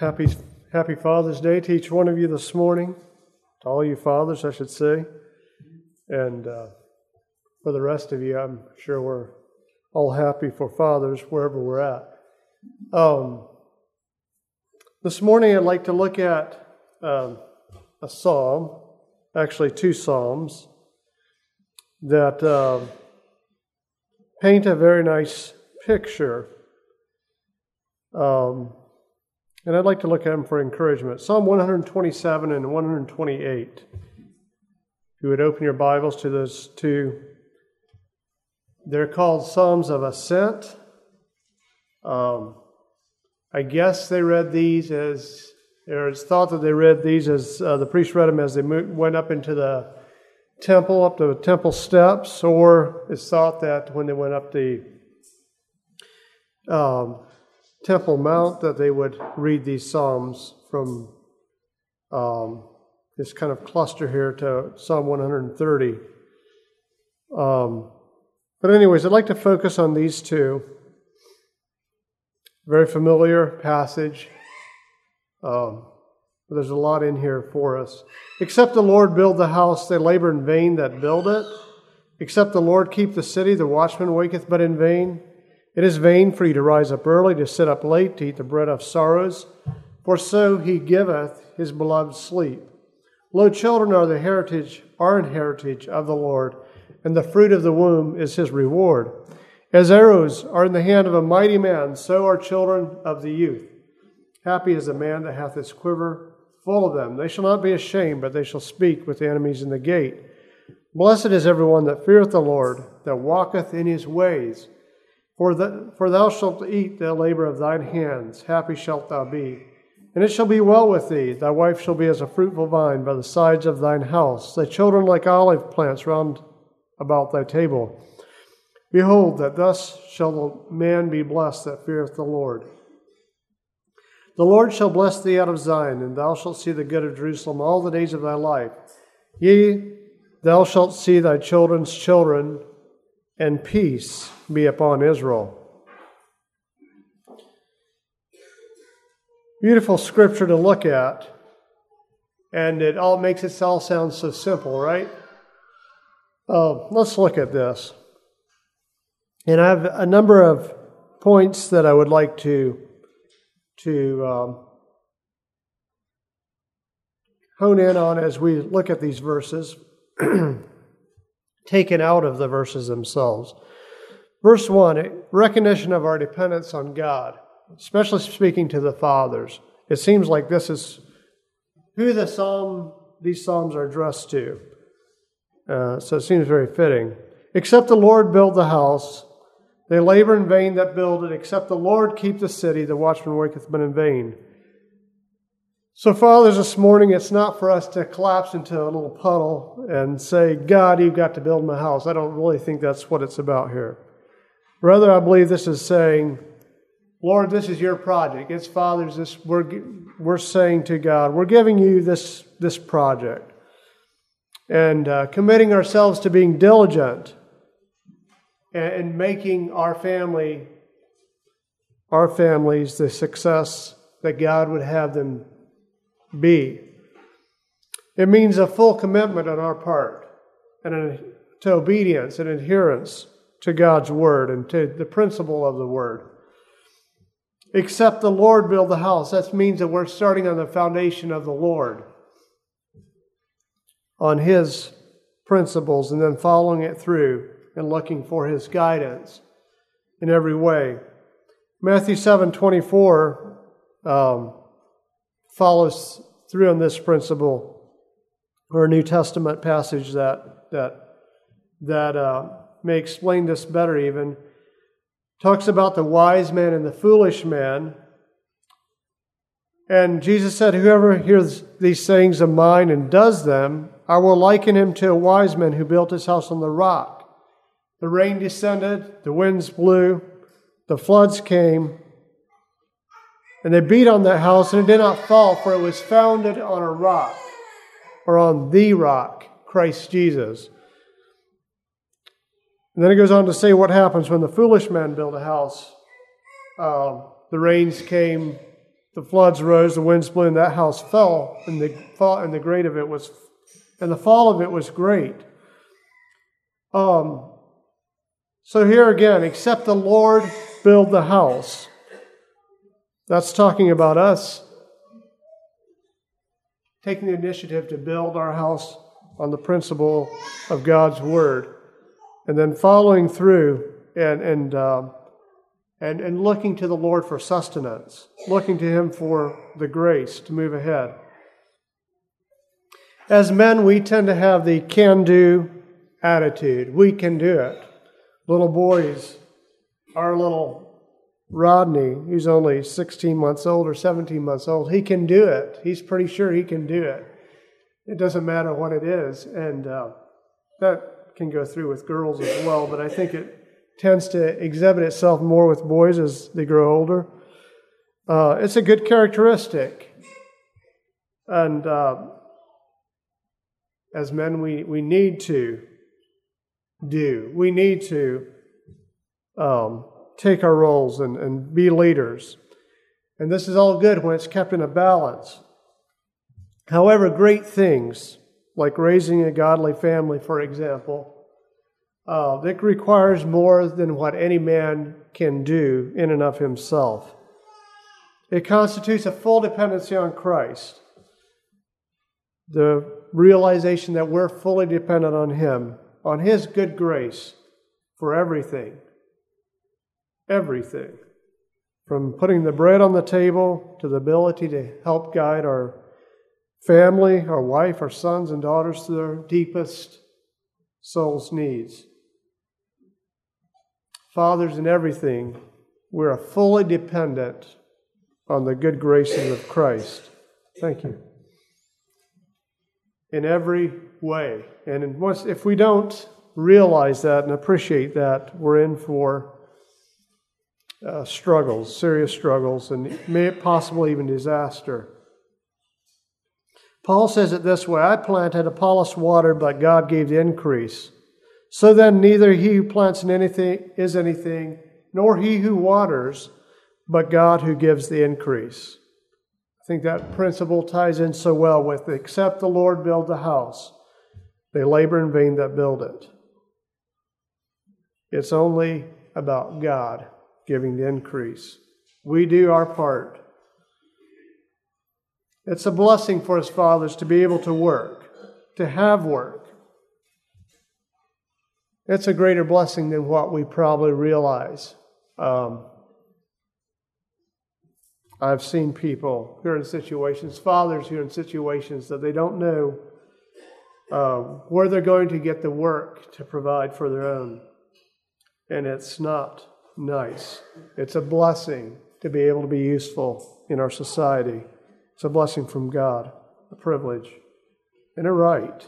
Happy, happy Father's Day to each one of you this morning, to all you fathers, I should say. And uh, for the rest of you, I'm sure we're all happy for fathers wherever we're at. Um, this morning, I'd like to look at um, a psalm, actually, two psalms, that uh, paint a very nice picture. Um, and I'd like to look at them for encouragement. Psalm 127 and 128. If you would open your Bibles to those two, they're called Psalms of Ascent. Um, I guess they read these as, or it's thought that they read these as uh, the priest read them as they went up into the temple, up the temple steps, or it's thought that when they went up the um, Temple Mount that they would read these Psalms from um, this kind of cluster here to Psalm 130. Um, but, anyways, I'd like to focus on these two. Very familiar passage. Um, there's a lot in here for us. Except the Lord build the house, they labor in vain that build it. Except the Lord keep the city, the watchman waketh but in vain. It is vain for you to rise up early, to sit up late, to eat the bread of sorrows, for so he giveth his beloved sleep. Lo, children are the heritage, an heritage of the Lord, and the fruit of the womb is his reward. As arrows are in the hand of a mighty man, so are children of the youth. Happy is the man that hath his quiver full of them. They shall not be ashamed, but they shall speak with the enemies in the gate. Blessed is everyone that feareth the Lord, that walketh in his ways. For, the, for thou shalt eat the labor of thine hands, happy shalt thou be. And it shall be well with thee, thy wife shall be as a fruitful vine by the sides of thine house, thy children like olive plants round about thy table. Behold, that thus shall the man be blessed that feareth the Lord. The Lord shall bless thee out of Zion, and thou shalt see the good of Jerusalem all the days of thy life. Yea, thou shalt see thy children's children, and peace be upon Israel. Beautiful scripture to look at, and it all makes it all sound so simple, right? Uh, let's look at this. And I have a number of points that I would like to to um, hone in on as we look at these verses, taken out of the verses themselves. Verse 1 recognition of our dependence on God, especially speaking to the fathers. It seems like this is who the psalm, these psalms are addressed to. Uh, so it seems very fitting. Except the Lord build the house, they labor in vain that build it. Except the Lord keep the city, the watchman waketh but in vain. So, fathers, this morning, it's not for us to collapse into a little puddle and say, God, you've got to build my house. I don't really think that's what it's about here. Rather, I believe this is saying, Lord, this is your project. It's Father's. This we're we're saying to God, we're giving you this this project, and uh, committing ourselves to being diligent and, and making our family, our families, the success that God would have them be. It means a full commitment on our part and to obedience and adherence to God's word and to the principle of the word. Except the Lord build the house. That means that we're starting on the foundation of the Lord, on His principles, and then following it through and looking for His guidance in every way. Matthew seven twenty four um, follows through on this principle, or a New Testament passage that that that. Uh, may explain this better even. Talks about the wise man and the foolish man. And Jesus said, Whoever hears these sayings of mine and does them, I will liken him to a wise man who built his house on the rock. The rain descended, the winds blew, the floods came, and they beat on that house, and it did not fall, for it was founded on a rock, or on the rock, Christ Jesus. And then it goes on to say what happens when the foolish man build a house. Uh, the rains came, the floods rose, the winds blew, and that house fell, and the fall and the great of it was, and the fall of it was great. Um, so here again, except the Lord build the house. That's talking about us taking the initiative to build our house on the principle of God's word, and then following through and and uh, and and looking to the Lord for sustenance, looking to Him for the grace to move ahead. As men, we tend to have the can-do attitude. We can do it. Little boys, our little Rodney, who's only 16 months old or 17 months old, he can do it. He's pretty sure he can do it. It doesn't matter what it is. And uh, that can go through with girls as well, but I think it tends to exhibit itself more with boys as they grow older. Uh, it's a good characteristic. And uh, as men, we, we need to do. We need to um, take our roles and, and be leaders. And this is all good when it's kept in a balance. However, great things, like raising a godly family, for example, uh, it requires more than what any man can do in and of himself. It constitutes a full dependency on Christ. The realization that we're fully dependent on Him, on His good grace for everything everything from putting the bread on the table to the ability to help guide our family, our wife, our sons and daughters to their deepest soul's needs. Fathers, in everything, we're fully dependent on the good graces of Christ. Thank you. In every way. And if we don't realize that and appreciate that, we're in for uh, struggles, serious struggles, and may possibly even disaster. Paul says it this way I planted, Apollos watered, but God gave the increase. So then, neither he who plants in anything is anything, nor he who waters, but God who gives the increase. I think that principle ties in so well with except the Lord build the house, they labor in vain that build it. It's only about God giving the increase. We do our part. It's a blessing for us fathers to be able to work, to have work. It's a greater blessing than what we probably realize. Um, I've seen people who are in situations, fathers who are in situations that they don't know um, where they're going to get the work to provide for their own. And it's not nice. It's a blessing to be able to be useful in our society. It's a blessing from God, a privilege, and a right.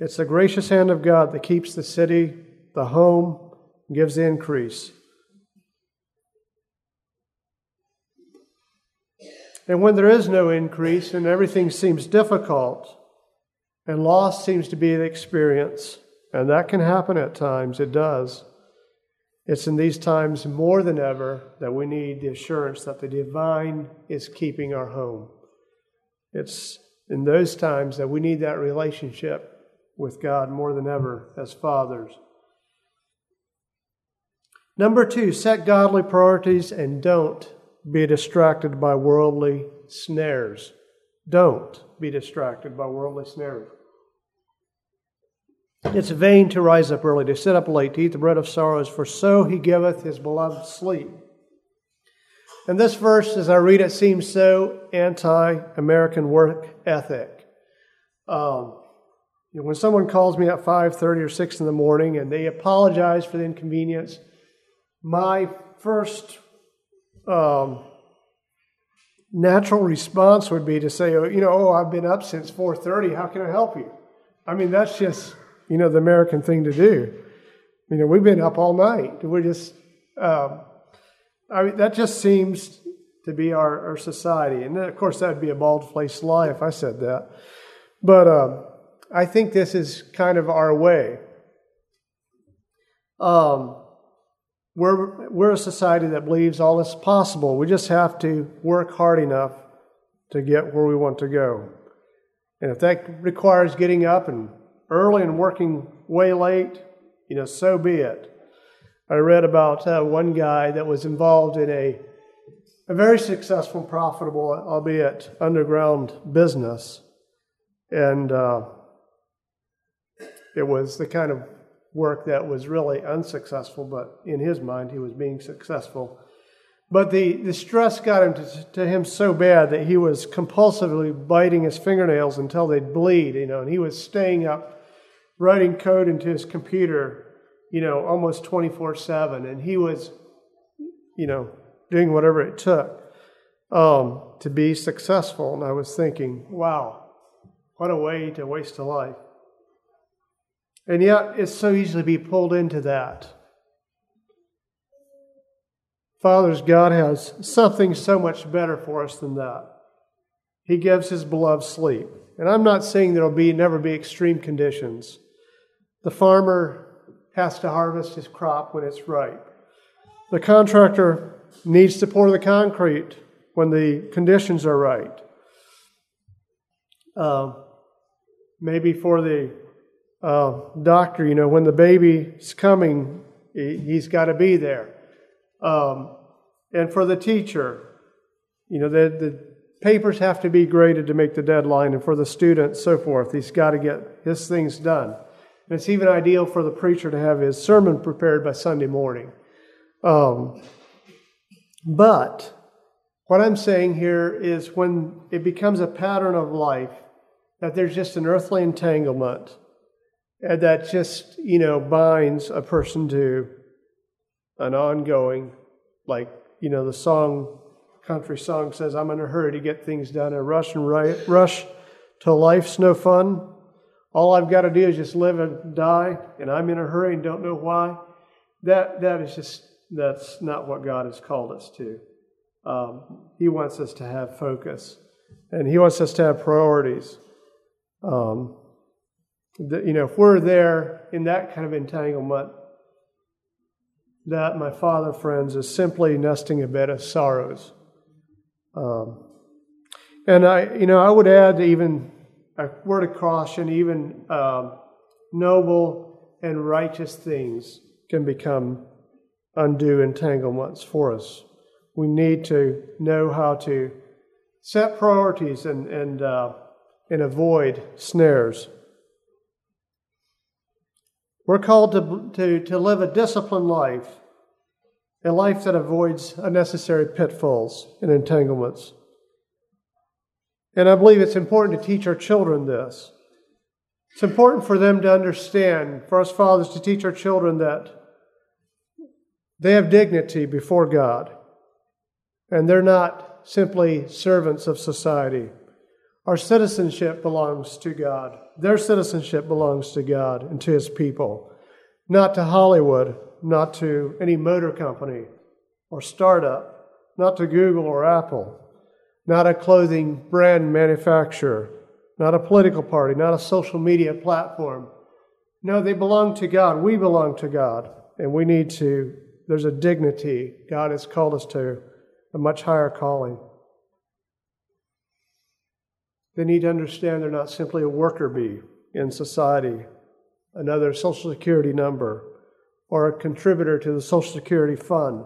It's the gracious hand of God that keeps the city, the home, gives the increase. And when there is no increase and everything seems difficult, and loss seems to be the experience, and that can happen at times, it does. It's in these times more than ever that we need the assurance that the divine is keeping our home. It's in those times that we need that relationship with God more than ever as fathers. Number two, set godly priorities and don't be distracted by worldly snares. Don't be distracted by worldly snares. It's vain to rise up early, to sit up late, to eat the bread of sorrows, for so he giveth his beloved sleep. And this verse, as I read it, seems so anti American work ethic. Um, when someone calls me at 5.30 or 6 in the morning and they apologize for the inconvenience, my first um, natural response would be to say, oh, you know, oh, I've been up since 4.30. How can I help you? I mean, that's just you know, the American thing to do. You know, we've been up all night. We're just, um, I mean, that just seems to be our, our society. And of course, that'd be a bald faced lie if I said that. But um, I think this is kind of our way. Um, we're, we're a society that believes all is possible. We just have to work hard enough to get where we want to go. And if that requires getting up and early and working way late, you know, so be it. I read about uh, one guy that was involved in a, a very successful, profitable, albeit underground business. And uh, it was the kind of work that was really unsuccessful, but in his mind, he was being successful. But the, the stress got him to, to, him so bad that he was compulsively biting his fingernails until they'd bleed, you know, and he was staying up writing code into his computer, you know, almost 24 7. And he was, you know, doing whatever it took um, to be successful. And I was thinking, wow, what a way to waste a life. And yet, it's so easy to be pulled into that. Fathers, God has something so much better for us than that. He gives His beloved sleep. And I'm not saying there'll be never be extreme conditions. The farmer has to harvest his crop when it's ripe. The contractor needs to pour the concrete when the conditions are right. Uh, maybe for the uh, doctor, you know, when the baby's coming, he's got to be there. Um, and for the teacher, you know, the, the papers have to be graded to make the deadline, and for the student, so forth. He's got to get his things done. And it's even ideal for the preacher to have his sermon prepared by Sunday morning. Um, but what I'm saying here is when it becomes a pattern of life, that there's just an earthly entanglement and that just, you know, binds a person to an ongoing, like, you know, the song, country song says, I'm in a hurry to get things done. A rush and riot, rush to life's no fun. All I've got to do is just live and die, and I'm in a hurry and don't know why. That, that is just, that's not what God has called us to. Um, he wants us to have focus, and He wants us to have priorities. Um, you know, if we're there in that kind of entanglement, that, my father friends, is simply nesting a bed of sorrows. Um, and I, you know, I would add even a word of caution, even um, noble and righteous things can become undue entanglements for us. We need to know how to set priorities and, and, uh, and avoid snares. We're called to, to, to live a disciplined life, a life that avoids unnecessary pitfalls and entanglements. And I believe it's important to teach our children this. It's important for them to understand, for us fathers to teach our children that they have dignity before God, and they're not simply servants of society. Our citizenship belongs to God. Their citizenship belongs to God and to His people, not to Hollywood, not to any motor company or startup, not to Google or Apple, not a clothing brand manufacturer, not a political party, not a social media platform. No, they belong to God. We belong to God. And we need to, there's a dignity God has called us to, a much higher calling. They need to understand they're not simply a worker bee in society, another Social Security number, or a contributor to the Social Security fund.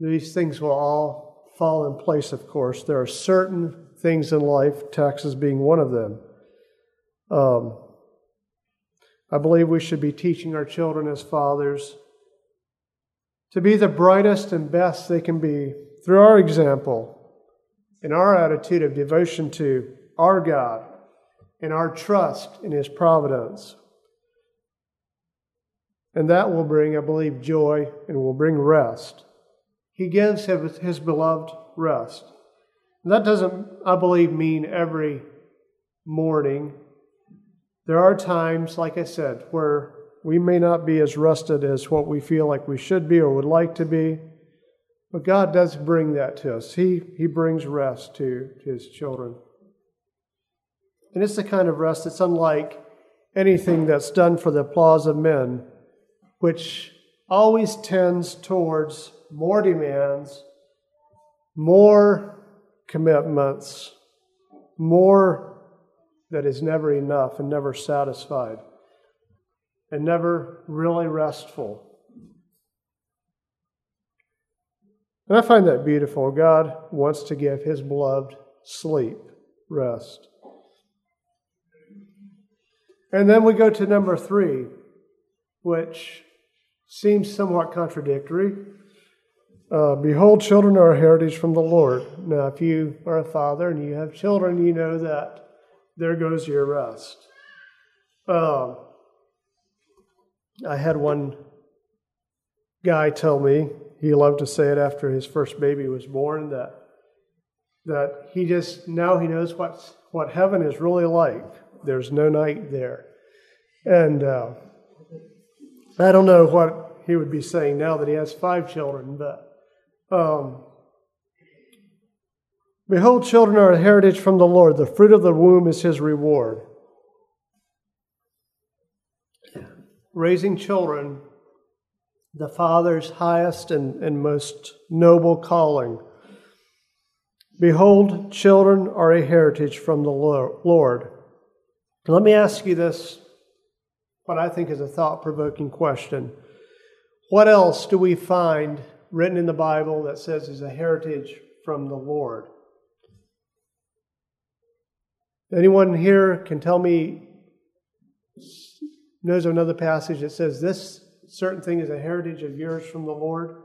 These things will all fall in place, of course. There are certain things in life, taxes being one of them. Um, I believe we should be teaching our children as fathers to be the brightest and best they can be through our example in our attitude of devotion to our God and our trust in His providence. And that will bring, I believe, joy and will bring rest. He gives His beloved rest. And that doesn't, I believe, mean every morning. There are times, like I said, where we may not be as rested as what we feel like we should be or would like to be. But God does bring that to us. He, he brings rest to, to His children. And it's the kind of rest that's unlike anything that's done for the applause of men, which always tends towards more demands, more commitments, more that is never enough and never satisfied, and never really restful. And I find that beautiful. God wants to give His beloved sleep, rest. And then we go to number three, which seems somewhat contradictory. Uh, Behold, children are a heritage from the Lord. Now, if you are a father and you have children, you know that there goes your rest. Uh, I had one guy tell me, he loved to say it after his first baby was born, that, that he just, now he knows what, what heaven is really like. There's no night there. And uh, I don't know what he would be saying now that he has five children, but um, behold, children are a heritage from the Lord. The fruit of the womb is his reward. Raising children, the Father's highest and, and most noble calling. Behold, children are a heritage from the Lord. Let me ask you this what I think is a thought provoking question. What else do we find written in the Bible that says is a heritage from the Lord? Anyone here can tell me, knows of another passage that says this certain thing is a heritage of yours from the Lord?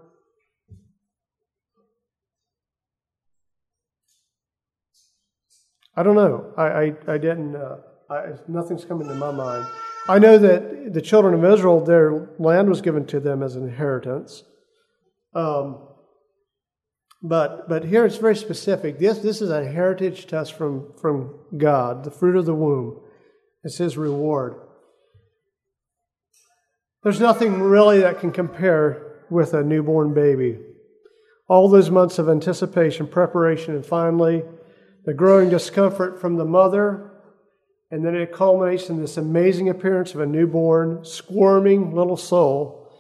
I don't know. I, I, I didn't, uh, I, nothing's coming to my mind. I know that the children of Israel, their land was given to them as an inheritance. Um, but, but here it's very specific. This, this is a heritage test from, from God, the fruit of the womb. It's His reward. There's nothing really that can compare with a newborn baby. All those months of anticipation, preparation, and finally, the growing discomfort from the mother and then it culminates in this amazing appearance of a newborn, squirming little soul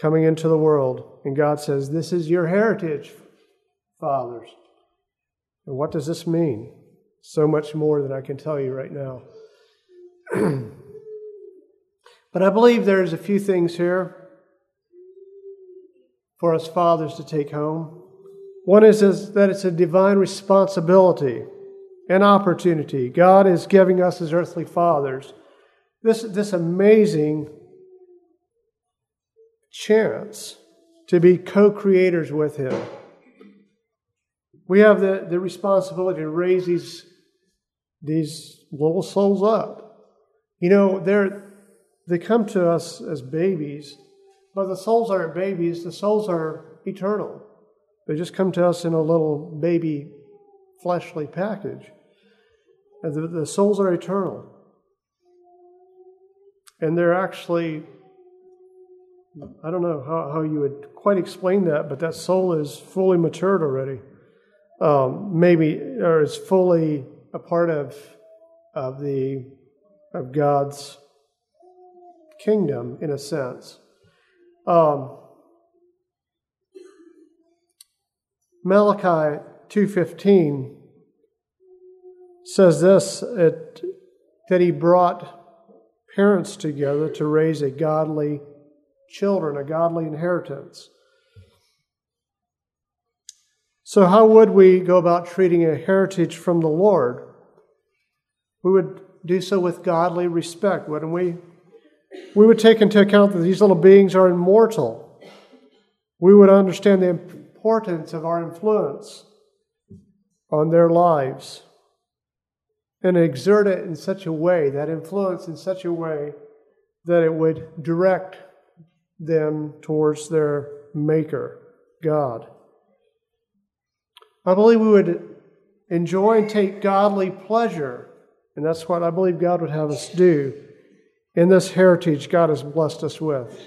coming into the world. And God says, This is your heritage, fathers. And what does this mean? So much more than I can tell you right now. but I believe there's a few things here for us fathers to take home. One is, is that it's a divine responsibility an opportunity. God is giving us as earthly fathers this, this amazing chance to be co creators with Him. We have the, the responsibility to raise these, these little souls up. You know, they're, they come to us as babies, but the souls aren't babies, the souls are eternal. They just come to us in a little baby fleshly package. And the, the souls are eternal. And they're actually, I don't know how, how you would quite explain that, but that soul is fully matured already. Um, maybe, or is fully a part of, of, the, of God's kingdom in a sense. Um, Malachi 2:15 says this it, that he brought parents together to raise a godly children, a godly inheritance. So, how would we go about treating a heritage from the Lord? We would do so with godly respect, wouldn't we? We would take into account that these little beings are immortal. We would understand the importance of our influence on their lives and exert it in such a way, that influence in such a way, that it would direct them towards their Maker, God. I believe we would enjoy and take godly pleasure, and that's what I believe God would have us do in this heritage God has blessed us with.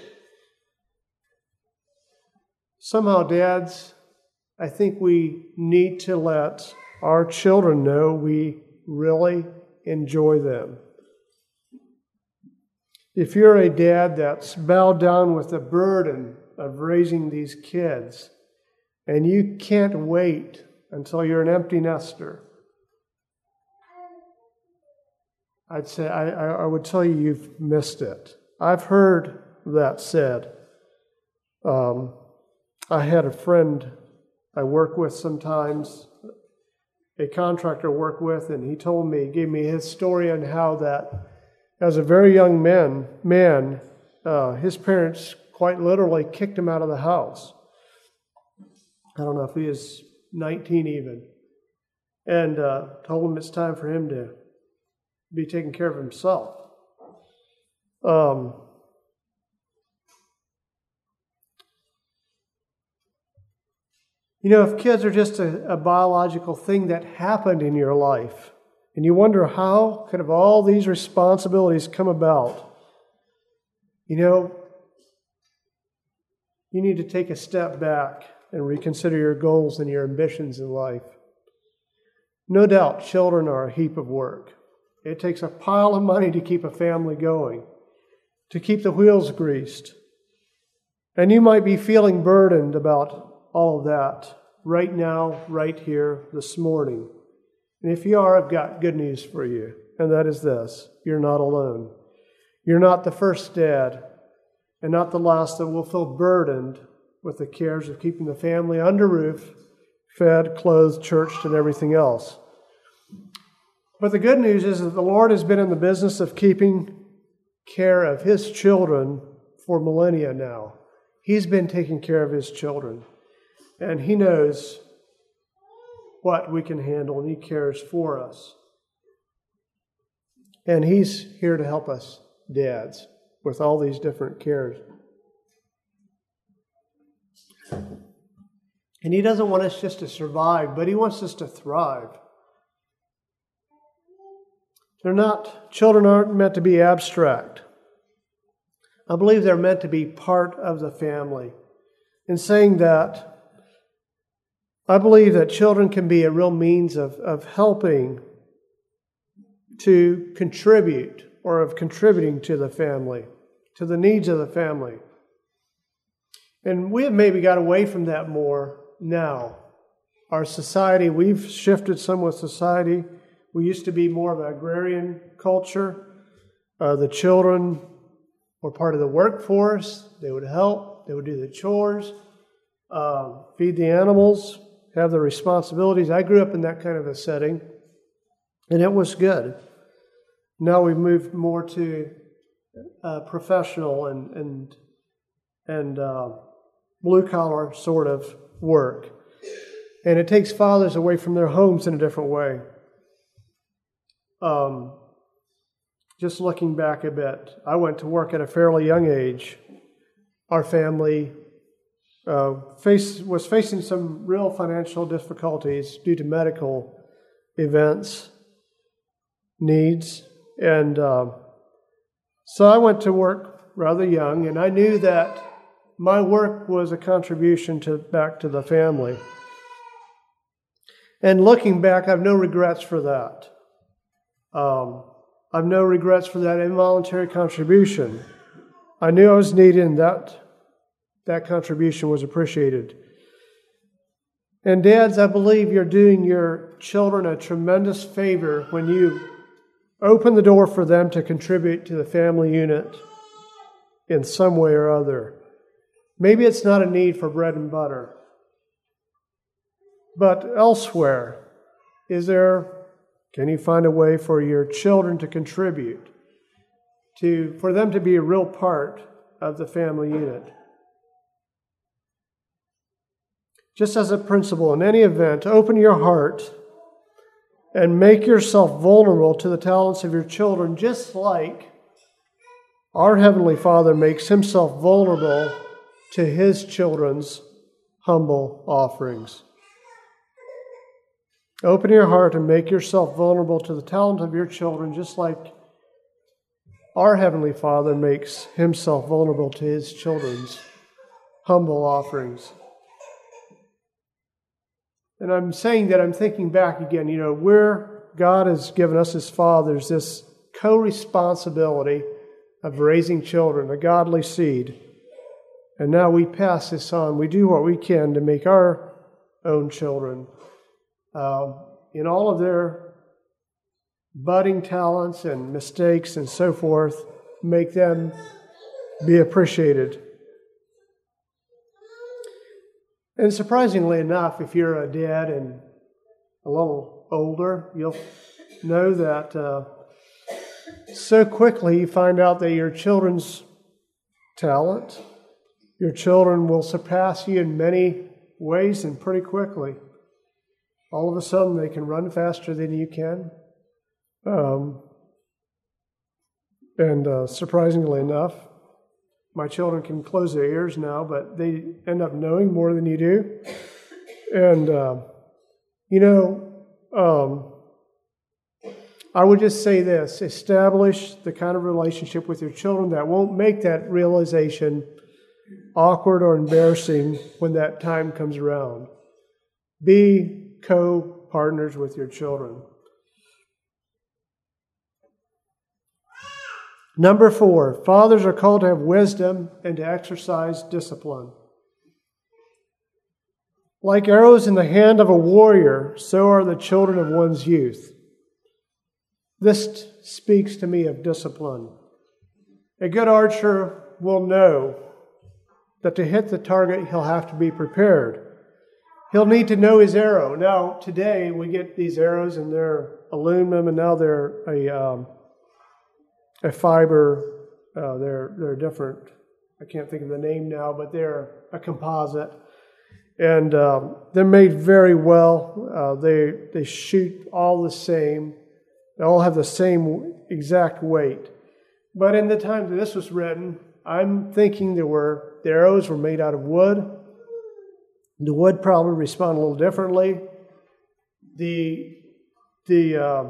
Somehow, dads, I think we need to let our children know we really enjoy them. if you're a dad that's bowed down with the burden of raising these kids, and you can't wait until you're an empty nester, I'd say I, I would tell you you've missed it. I've heard that said. Um, I had a friend I work with sometimes, a contractor I work with, and he told me, gave me his story on how that, as a very young man, man, uh, his parents quite literally kicked him out of the house. I don't know if he is 19 even, and uh, told him it's time for him to be taking care of himself. Um, You know, if kids are just a, a, biological thing that happened in your life, and you wonder how could have all these responsibilities come about, you know, you need to take a step back and reconsider your goals and your ambitions in life. No doubt, children are a heap of work. It takes a pile of money to keep a family going, to keep the wheels greased. And you might be feeling burdened about all of that right now, right here, this morning. And if you are, I've got good news for you, and that is this you're not alone. You're not the first dad, and not the last that will feel burdened with the cares of keeping the family under roof, fed, clothed, churched, and everything else. But the good news is that the Lord has been in the business of keeping care of His children for millennia now. He's been taking care of His children. And He knows what we can handle, and He cares for us. And He's here to help us, dads, with all these different cares. And He doesn't want us just to survive, but He wants us to thrive. They're not, children aren't meant to be abstract. I believe they're meant to be part of the family. In saying that, I believe that children can be a real means of, of helping to contribute or of contributing to the family, to the needs of the family. And we have maybe got away from that more now. Our society, we've shifted some with society. We used to be more of an agrarian culture. Uh, the children were part of the workforce. They would help, they would do the chores, uh, feed the animals, have the responsibilities. I grew up in that kind of a setting, and it was good. Now we've moved more to uh, professional and and and uh, blue collar sort of work, and it takes fathers away from their homes in a different way. Um, just looking back a bit, I went to work at a fairly young age. Our family uh, face, was facing some real financial difficulties due to medical events, needs. And uh, so I went to work rather young, and I knew that my work was a contribution to, back to the family. And looking back, I have no regrets for that. Um, I have no regrets for that involuntary contribution. I knew I was needed, and that that contribution was appreciated. And, dads, I believe you're doing your children a tremendous favor when you open the door for them to contribute to the family unit in some way or other. Maybe it's not a need for bread and butter, but elsewhere, is there, can you find a way for your children to contribute, to, for them to be a real part of the family unit? just as a principle in any event, open your heart and make yourself vulnerable to the talents of your children, just like our Heavenly Father makes himself vulnerable to his children's humble offerings. Open your heart and make yourself vulnerable to the talent of your children, just like our Heavenly Father makes himself vulnerable to his children's humble offerings. And I'm saying that I'm thinking back again, you know, where God has given us as fathers this co responsibility of raising children, a godly seed. And now we pass this on. We do what we can to make our own children, uh, in all of their budding talents and mistakes and so forth, make them be appreciated. And surprisingly enough, if you're a dad and a little older, you'll know that uh, so quickly you find out that your children's talent, your children will surpass you in many ways and pretty quickly. All of a sudden, they can run faster than you can. Um, and uh, surprisingly enough, my children can close their ears now, but they end up knowing more than you do. And, uh, you know, um, I would just say this establish the kind of relationship with your children that won't make that realization awkward or embarrassing when that time comes around. Be co partners with your children. Number four, fathers are called to have wisdom and to exercise discipline. Like arrows in the hand of a warrior, so are the children of one's youth. This speaks to me of discipline. A good archer will know that to hit the target, he'll have to be prepared. He'll need to know his arrow. Now, today we get these arrows and they're aluminum and now they're a, um, a fiber. Uh, they're, they're different. I can't think of the name now, but they're a composite. And um, they're made very well. Uh, they, they shoot all the same. They all have the same exact weight. But in the time that this was written, I'm thinking there were the arrows were made out of wood. The wood probably respond a little differently. The the uh,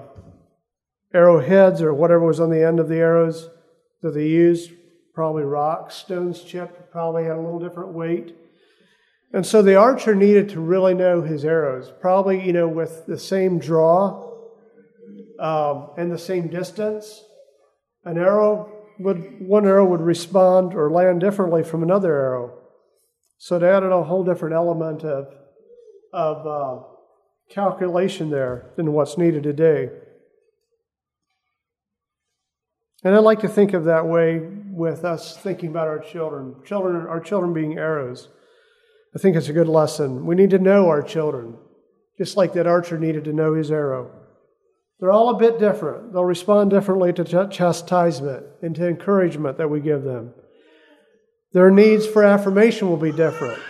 arrowheads or whatever was on the end of the arrows that they used, probably rocks, stones chipped, probably had a little different weight. And so the archer needed to really know his arrows, probably, you know, with the same draw um, and the same distance. An arrow would, one arrow would respond or land differently from another arrow. So it added a whole different element of, of uh, calculation there than what's needed today. And I like to think of that way with us thinking about our children. Children, our children being arrows. I think it's a good lesson. We need to know our children, just like that archer needed to know his arrow. They're all a bit different. They'll respond differently to chastisement and to encouragement that we give them. Their needs for affirmation will be different.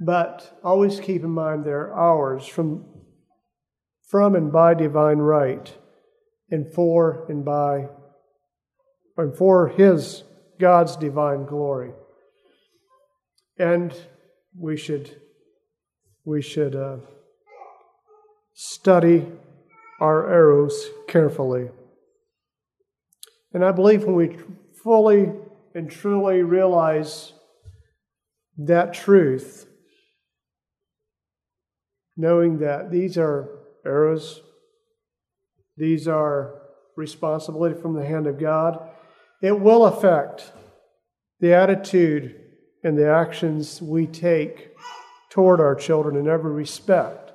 But always keep in mind they're ours from, from and by divine right, and for and by, and for His, God's divine glory. And we should, we should, uh, study our arrows carefully. And I believe when we fully and truly realize that truth, knowing that these are arrows, these are responsibility from the hand of God, it will affect the attitude and the actions we take toward our children in every respect.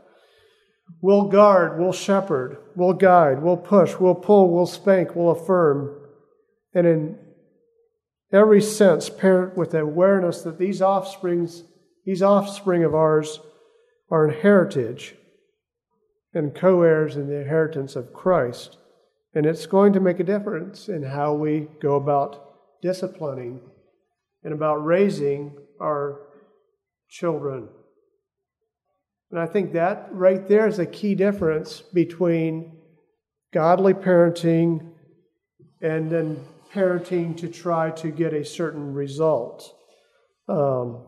We'll guard, we'll shepherd, we'll guide, we'll push, we'll pull, we'll spank, we'll affirm. And in every sense, parent with awareness that these offsprings, these offspring of ours are an heritage and co-heirs in the inheritance of Christ. And it's going to make a difference in how we go about disciplining and about raising our children. And I think that right there is a key difference between godly parenting and then parenting to try to get a certain result. Um,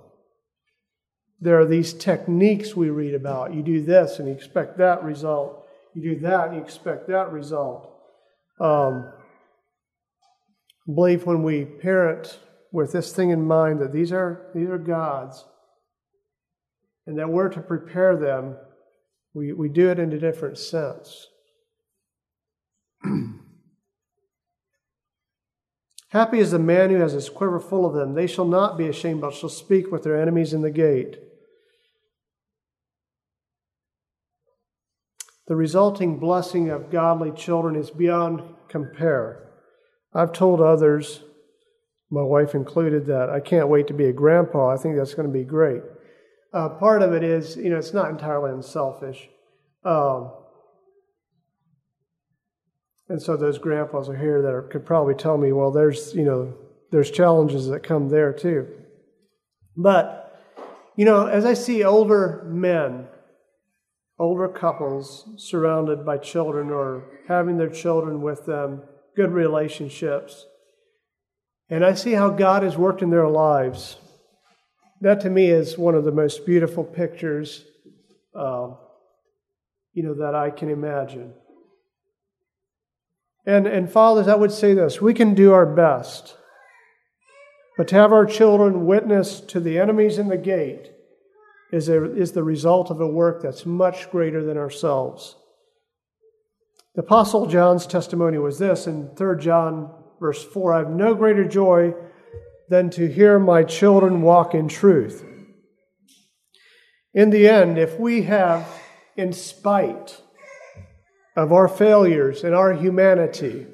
there are these techniques we read about. You do this and you expect that result. You do that and you expect that result. Um, I believe when we parent with this thing in mind that these are these are God's, and that we're to prepare them, we, we do it in a different sense. Happy is the man who has his quiver full of them. They shall not be ashamed, but shall speak with their enemies in the gate. The resulting blessing of godly children is beyond compare. I've told others, my wife included, that I can't wait to be a grandpa. I think that's going to be great. Uh, part of it is, you know, it's not entirely unselfish. Um, and so those grandpas are here that are, could probably tell me, well, there's, you know, there's challenges that come there too. But, you know, as I see older men, older couples surrounded by children or having their children with them, good relationships, and I see how God has worked in their lives, that to me is one of the most beautiful pictures, uh, you know, that I can imagine. And, and fathers, I would say this we can do our best. But to have our children witness to the enemies in the gate is, a, is the result of a work that's much greater than ourselves. The Apostle John's testimony was this in 3 John, verse 4 I have no greater joy than to hear my children walk in truth. In the end, if we have, in spite of our failures and our humanity,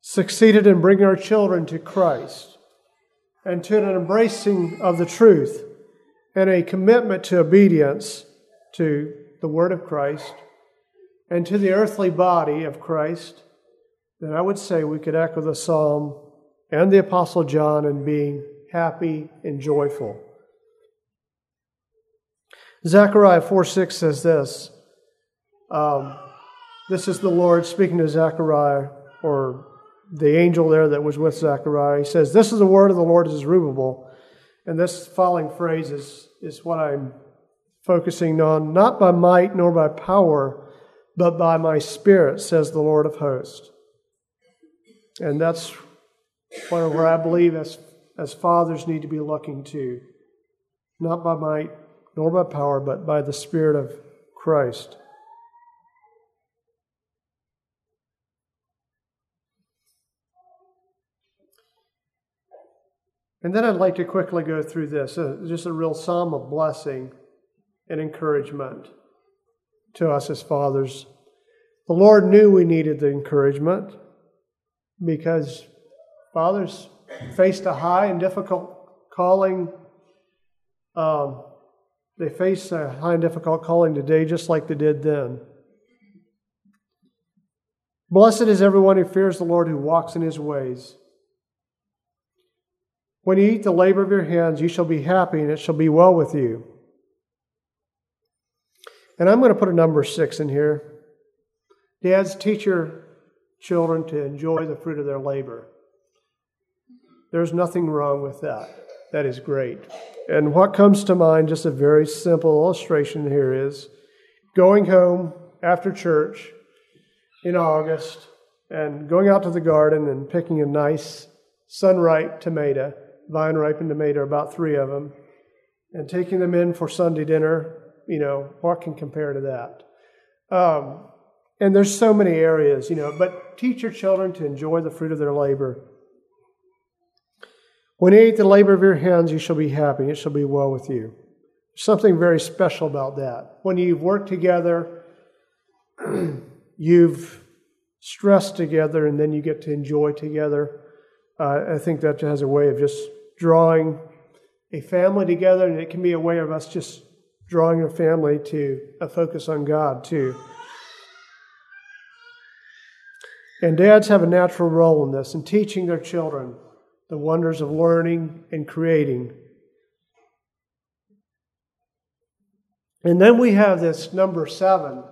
succeeded in bringing our children to Christ and to an embracing of the truth and a commitment to obedience to the Word of Christ and to the earthly body of Christ, then I would say we could echo the psalm and the Apostle John in being happy and joyful. Zechariah 4 6 says this um, this is the Lord speaking to Zechariah, or the angel there that was with Zechariah. He says, This is the word of the Lord to Zerubbabel. And this following phrase is, is what I'm focusing on. Not by might nor by power, but by my spirit, says the Lord of hosts. And that's where, where I believe as, as fathers need to be looking to. Not by might nor by power, but by the Spirit of Christ. And then I'd like to quickly go through this uh, just a real psalm of blessing and encouragement to us as fathers. The Lord knew we needed the encouragement because fathers faced a high and difficult calling. Um, they face a high and difficult calling today just like they did then. Blessed is everyone who fears the Lord, who walks in his ways. When you eat the labor of your hands, you shall be happy, and it shall be well with you. And I'm going to put a number six in here. Dads, teach your children to enjoy the fruit of their labor. There's nothing wrong with that. That is great. And what comes to mind, just a very simple illustration here, is going home after church in August and going out to the garden and picking a nice sun-ripe tomato vine ripened tomato, about three of them, and taking them in for Sunday dinner. You know, what can compare to that? Um, and there's so many areas, you know, but teach your children to enjoy the fruit of their labor. When you eat the labor of your hands, you shall be happy. It shall be well with you. Something very special about that. When you've worked together, you've stressed together, and then you get to enjoy together. Uh, I think that has a way of just drawing a family together, and it can be a way of us just drawing a family to a focus on God, too. And dads have a natural role in this in teaching their children the wonders of learning and creating. And then we have this number seven.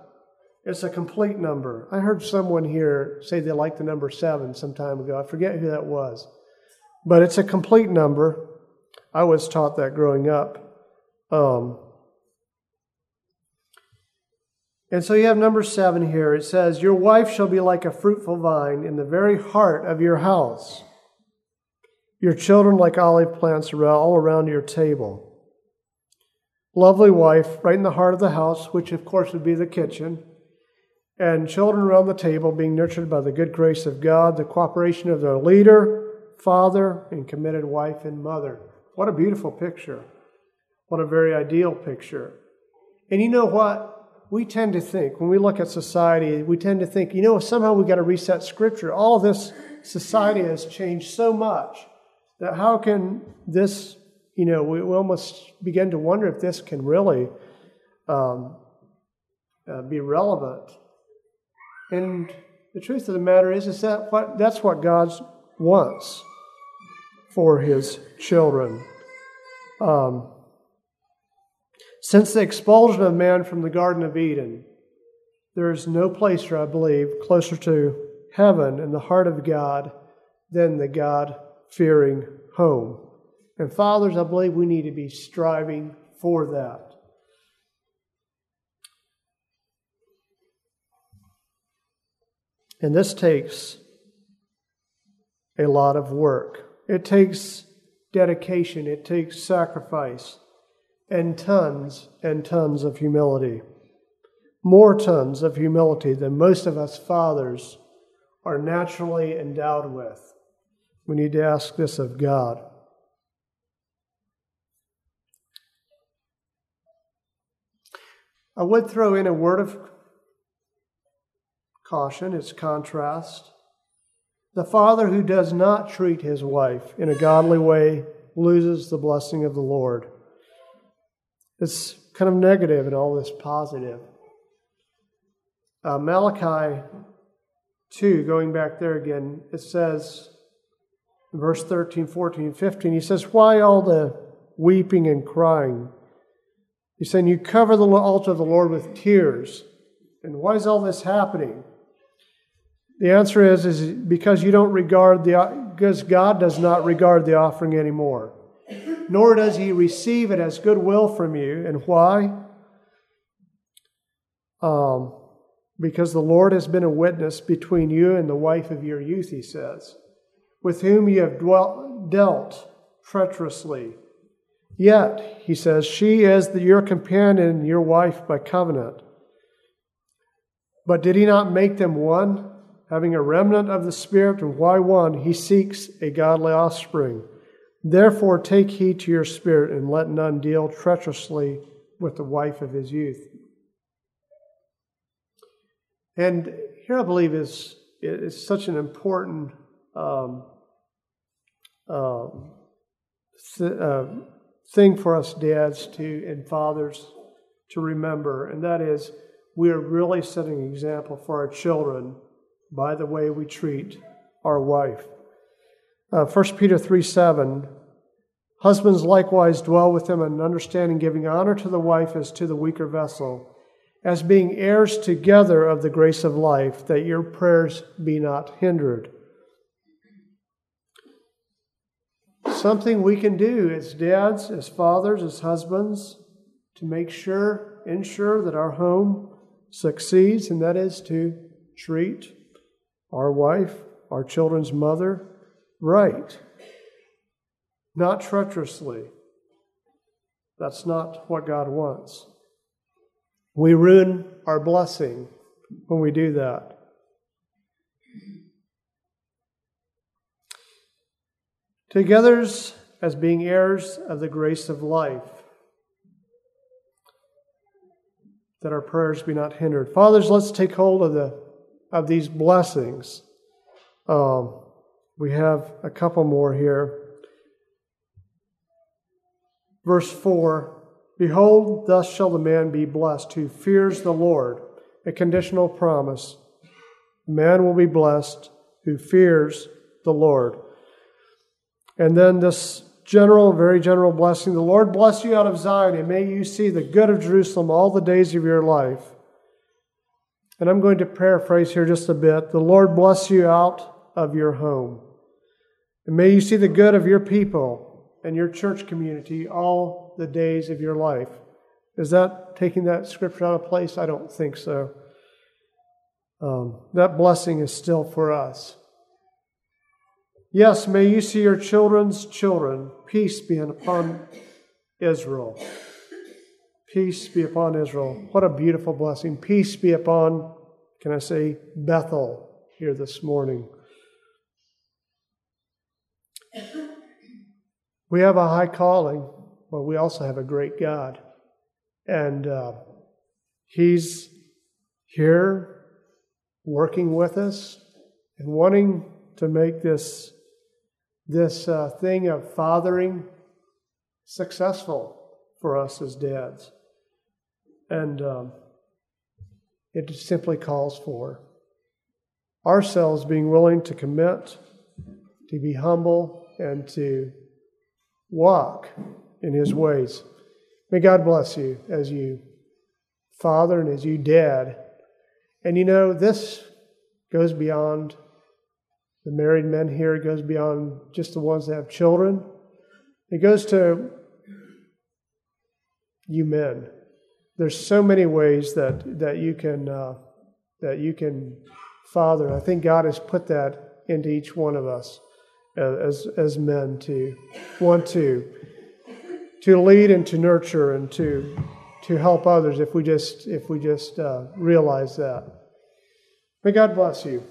It's a complete number. I heard someone here say they liked the number seven some time ago. I forget who that was. But it's a complete number. I was taught that growing up. Um, and so you have number seven here. It says, Your wife shall be like a fruitful vine in the very heart of your house, your children like olive plants all around your table. Lovely wife, right in the heart of the house, which of course would be the kitchen. And children around the table being nurtured by the good grace of God, the cooperation of their leader, father, and committed wife and mother. What a beautiful picture. What a very ideal picture. And you know what? We tend to think, when we look at society, we tend to think, you know, somehow we've got to reset Scripture. All this society has changed so much that how can this, you know, we, almost begin to wonder if this can really um, uh, be relevant. And the truth of the matter is, is that what, that's what God wants for His children. Um, since the expulsion of man from the Garden of Eden, there is no place, I believe, closer to heaven and the heart of God than the God fearing home. And fathers, I believe we need to be striving for that. And this takes a lot of work. It takes dedication, it takes sacrifice and tons and tons of humility. More tons of humility than most of us fathers are naturally endowed with. We need to ask this of God. I would throw in a word of caution, its contrast. The father who does not treat his wife in a godly way loses the blessing of the Lord. It's kind of negative and all this positive. Uh, Malachi 2, going back there again, it says, verse 13, 14, 15, he says, Why all the weeping and crying? He's saying, You cover the altar of the Lord with tears. And why is all this happening? The answer is, is because you don't regard the because God does not regard the offering anymore nor does he receive it as goodwill from you. And why? Um, because the Lord has been a witness between you and the wife of your youth, he says, with whom you have dwelt, dealt treacherously. Yet, he says, she is the, your companion, your wife by covenant. But did he not make them one, having a remnant of the Spirit? And why one? He seeks a godly offspring. Therefore, take heed to your spirit, and let none deal treacherously with the wife of his youth. And here, I believe, is, is such an important um, uh, th- uh, thing for us dads to and fathers to remember, and that is we are really setting an example for our children by the way we treat our wife. Uh, 1 Peter 3 7. Husbands likewise dwell with them in understanding, giving honor to the wife as to the weaker vessel, as being heirs together of the grace of life, that your prayers be not hindered. Something we can do as dads, as fathers, as husbands, to make sure, ensure that our home succeeds, and that is to treat our wife, our children's mother, right, not treacherously. That's not what God wants. We ruin our blessing when we do that. Together as being heirs of the grace of life, that our prayers be not hindered. Fathers, let's take hold of the of these blessings. Um, we have a couple more here. Verse 4 Behold, thus shall the man be blessed who fears the Lord. A conditional promise. Man will be blessed who fears the Lord. And then this general, very general blessing the Lord bless you out of Zion, and may you see the good of Jerusalem all the days of your life. And I'm going to paraphrase here just a bit. The Lord bless you out of your home. And may you see the good of your people and your church community all the days of your life. Is that taking that scripture out of place? I don't think so. Um, that blessing is still for us. Yes, may you see your children's children. Peace be upon Israel. Peace be upon Israel. What a beautiful blessing. Peace be upon Can I say Bethel here this morning? We have a high calling, but we also have a great God. And uh, He's here working with us and wanting to make this, this uh, thing of fathering successful for us as dads. And um, it simply calls for ourselves being willing to commit, to be humble, and to walk in His ways. May God bless you as you father and as you dad. And you know, this goes beyond the married men here, it goes beyond just the ones that have children. It goes to you men. There's so many ways that, that you can uh, that you can father. I think God has put that into each one of us as as men to want to to lead and to nurture and to to help others if we just if we just uh, realize that. May God bless you.